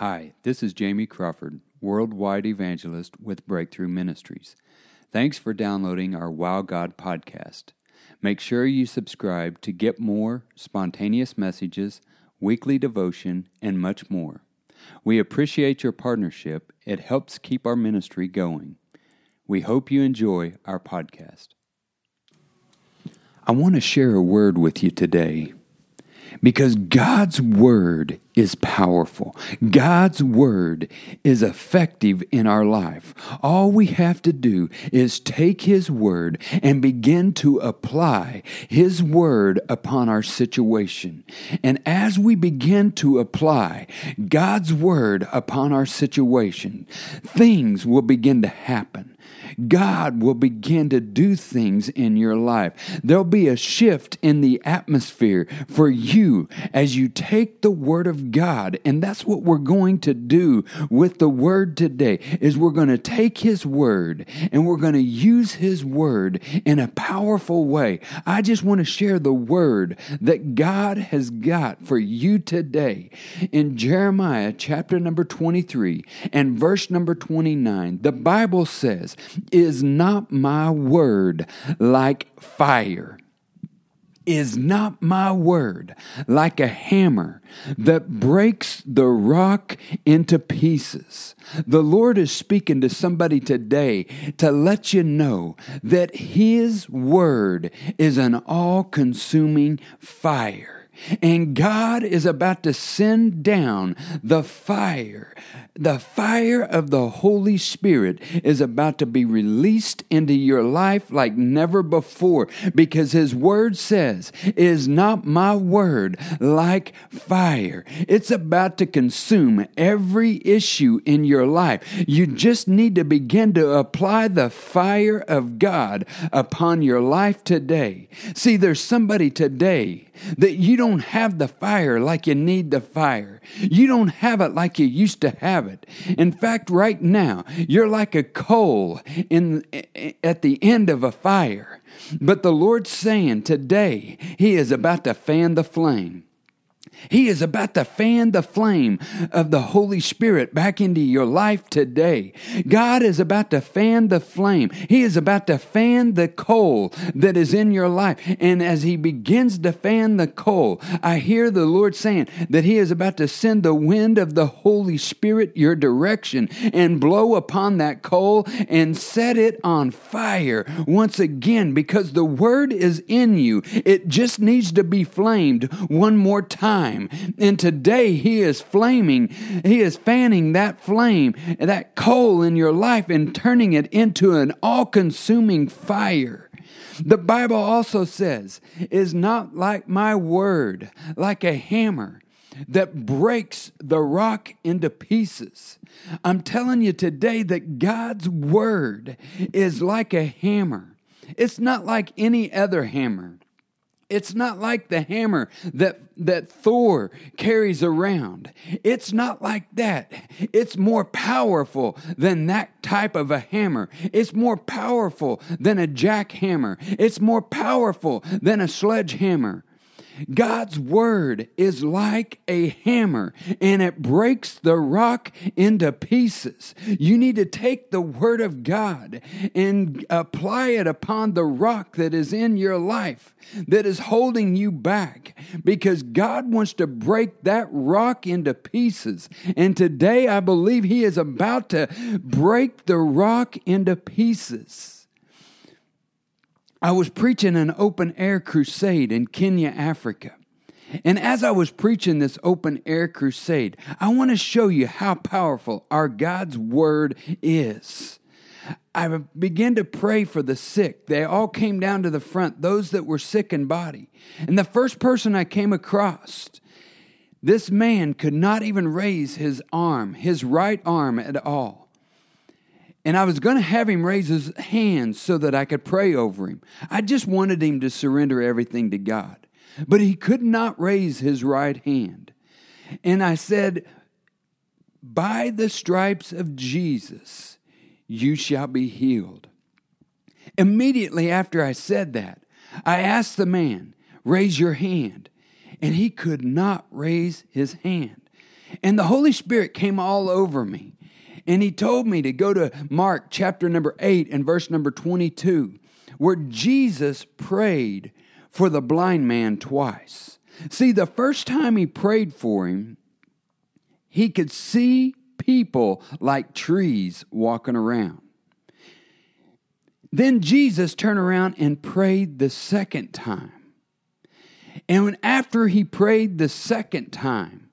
Hi, this is Jamie Crawford, worldwide evangelist with Breakthrough Ministries. Thanks for downloading our Wow God podcast. Make sure you subscribe to get more spontaneous messages, weekly devotion, and much more. We appreciate your partnership. It helps keep our ministry going. We hope you enjoy our podcast. I want to share a word with you today because God's word is powerful. God's word is effective in our life. All we have to do is take His word and begin to apply His word upon our situation. And as we begin to apply God's word upon our situation, things will begin to happen. God will begin to do things in your life. There'll be a shift in the atmosphere for you as you take the word of God. And that's what we're going to do with the word today is we're going to take his word and we're going to use his word in a powerful way. I just want to share the word that God has got for you today. In Jeremiah chapter number 23 and verse number 29, the Bible says, is not my word like fire? Is not my word like a hammer that breaks the rock into pieces? The Lord is speaking to somebody today to let you know that His word is an all consuming fire. And God is about to send down the fire. The fire of the Holy Spirit is about to be released into your life like never before because His Word says, Is not my word like fire? It's about to consume every issue in your life. You just need to begin to apply the fire of God upon your life today. See, there's somebody today that you don't have the fire like you need the fire. You don't have it like you used to have it. In fact, right now, you're like a coal in, at the end of a fire. But the Lord's saying today, He is about to fan the flame. He is about to fan the flame of the Holy Spirit back into your life today. God is about to fan the flame. He is about to fan the coal that is in your life. And as He begins to fan the coal, I hear the Lord saying that He is about to send the wind of the Holy Spirit your direction and blow upon that coal and set it on fire once again because the Word is in you. It just needs to be flamed one more time And today He is flaming, He is fanning that flame, that coal in your life, and turning it into an all consuming fire. The Bible also says, is not like my word, like a hammer that breaks the rock into pieces. I'm telling you today that God's word is like a hammer. It's not like any other hammer. It's not like the hammer that, that Thor carries around. It's not like that. It's more powerful than that type of a hammer. It's more powerful than a jackhammer. It's more powerful than a sledgehammer. God's word is like a hammer and it breaks the rock into pieces. You need to take the word of God and apply it upon the rock that is in your life that is holding you back because God wants to break that rock into pieces. And today I believe He is about to break the rock into pieces. I was preaching an open air crusade in Kenya, Africa. And as I was preaching this open air crusade, I want to show you how powerful our God's word is. I began to pray for the sick. They all came down to the front, those that were sick in body. And the first person I came across, this man could not even raise his arm, his right arm at all. And I was going to have him raise his hands so that I could pray over him. I just wanted him to surrender everything to God. But he could not raise his right hand. And I said, By the stripes of Jesus, you shall be healed. Immediately after I said that, I asked the man, Raise your hand. And he could not raise his hand. And the Holy Spirit came all over me. And he told me to go to Mark chapter number 8 and verse number 22, where Jesus prayed for the blind man twice. See, the first time he prayed for him, he could see people like trees walking around. Then Jesus turned around and prayed the second time. And after he prayed the second time,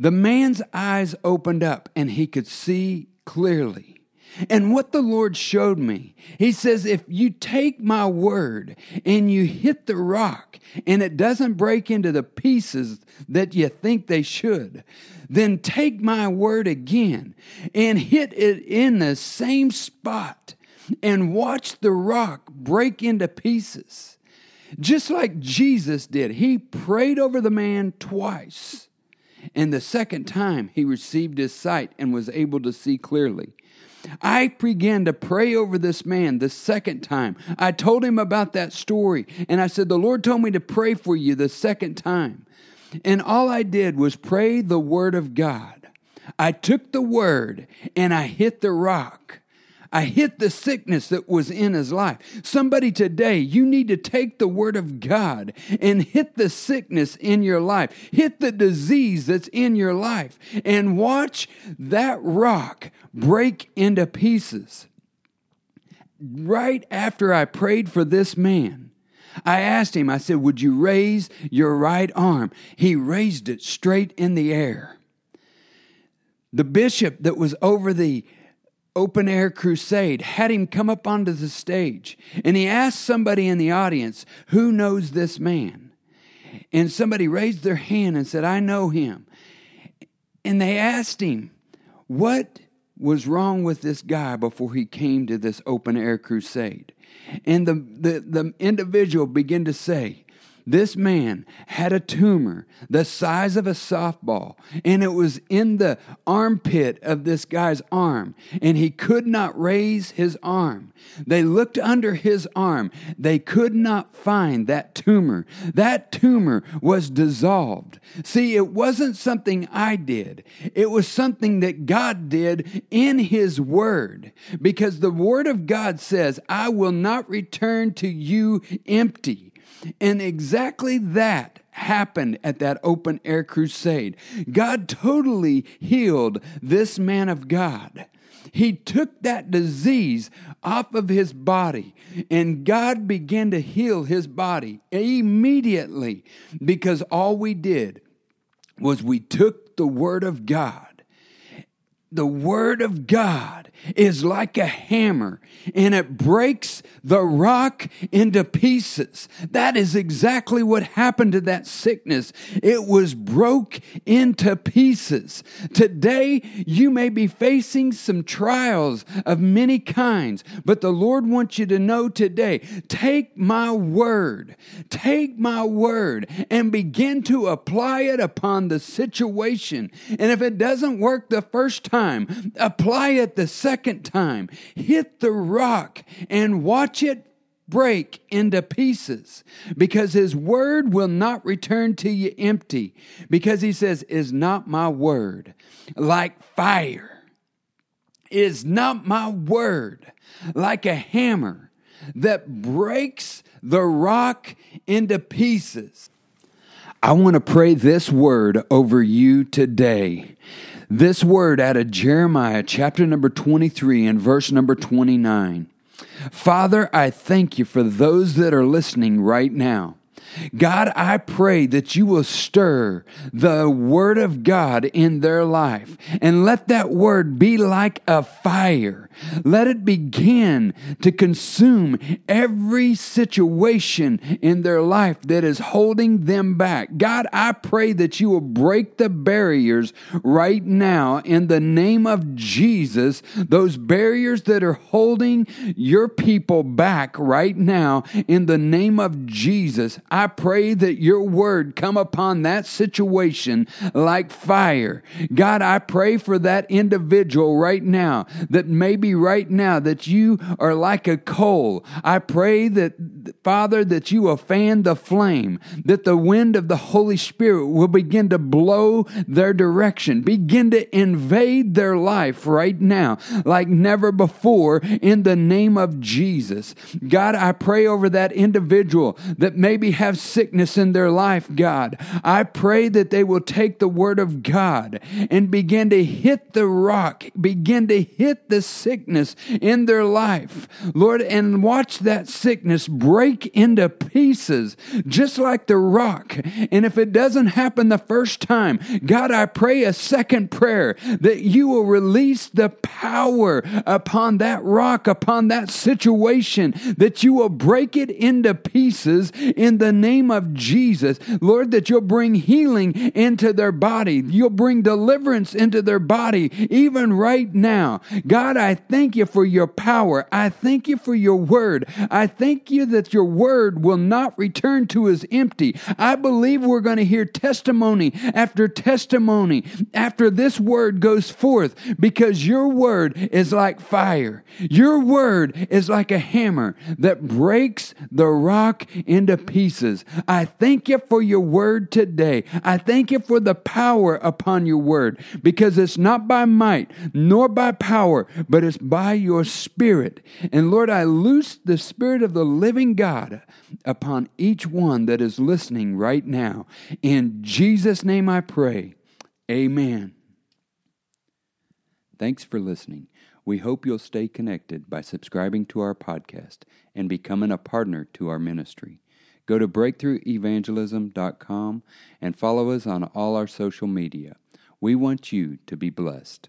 the man's eyes opened up and he could see clearly. And what the Lord showed me, He says, if you take my word and you hit the rock and it doesn't break into the pieces that you think they should, then take my word again and hit it in the same spot and watch the rock break into pieces. Just like Jesus did. He prayed over the man twice. And the second time, he received his sight and was able to see clearly. I began to pray over this man the second time. I told him about that story, and I said, The Lord told me to pray for you the second time. And all I did was pray the word of God. I took the word and I hit the rock. I hit the sickness that was in his life. Somebody today, you need to take the word of God and hit the sickness in your life, hit the disease that's in your life, and watch that rock break into pieces. Right after I prayed for this man, I asked him, I said, Would you raise your right arm? He raised it straight in the air. The bishop that was over the open air crusade had him come up onto the stage and he asked somebody in the audience, Who knows this man? And somebody raised their hand and said, I know him. And they asked him, What was wrong with this guy before he came to this open air crusade? And the, the, the individual began to say, this man had a tumor the size of a softball, and it was in the armpit of this guy's arm, and he could not raise his arm. They looked under his arm. They could not find that tumor. That tumor was dissolved. See, it wasn't something I did, it was something that God did in His Word, because the Word of God says, I will not return to you empty. And exactly that happened at that open air crusade. God totally healed this man of God. He took that disease off of his body, and God began to heal his body immediately because all we did was we took the Word of God. The Word of God is like a hammer and it breaks the rock into pieces. That is exactly what happened to that sickness. It was broke into pieces. Today, you may be facing some trials of many kinds, but the Lord wants you to know today take my word, take my word, and begin to apply it upon the situation. And if it doesn't work the first time, apply it the second second time. Hit the rock and watch it break into pieces because his word will not return to you empty because he says is not my word like fire? Is not my word like a hammer that breaks the rock into pieces I want to pray this word over you today this word out of Jeremiah chapter number 23 and verse number 29. Father, I thank you for those that are listening right now. God, I pray that you will stir the word of God in their life and let that word be like a fire. Let it begin to consume every situation in their life that is holding them back. God, I pray that you will break the barriers right now in the name of Jesus, those barriers that are holding your people back right now in the name of Jesus. I I pray that your word come upon that situation like fire. God, I pray for that individual right now that maybe right now that you are like a coal. I pray that, Father, that you will fan the flame, that the wind of the Holy Spirit will begin to blow their direction, begin to invade their life right now like never before in the name of Jesus. God, I pray over that individual that maybe have sickness in their life, God. I pray that they will take the word of God and begin to hit the rock, begin to hit the sickness in their life, Lord, and watch that sickness break into pieces just like the rock. And if it doesn't happen the first time, God, I pray a second prayer that you will release the power upon that rock, upon that situation, that you will break it into pieces in the name of Jesus. Lord, that you'll bring healing into their body, you'll bring deliverance into their body, even right now. God, I thank you for your power. I thank you for your word. I thank you that your word will not return to us empty. I believe we're going to hear testimony after testimony after this word goes forth because your word is like fire. Your word is like a hammer that breaks the rock into pieces. I thank you for your word today. I thank you for the power upon your word because it's not by might nor by power, but it's by your spirit. And Lord, I loose the spirit of the living God upon each one that is listening right now. In Jesus' name I pray. Amen. Thanks for listening. We hope you'll stay connected by subscribing to our podcast and becoming a partner to our ministry. Go to breakthroughevangelism.com and follow us on all our social media. We want you to be blessed.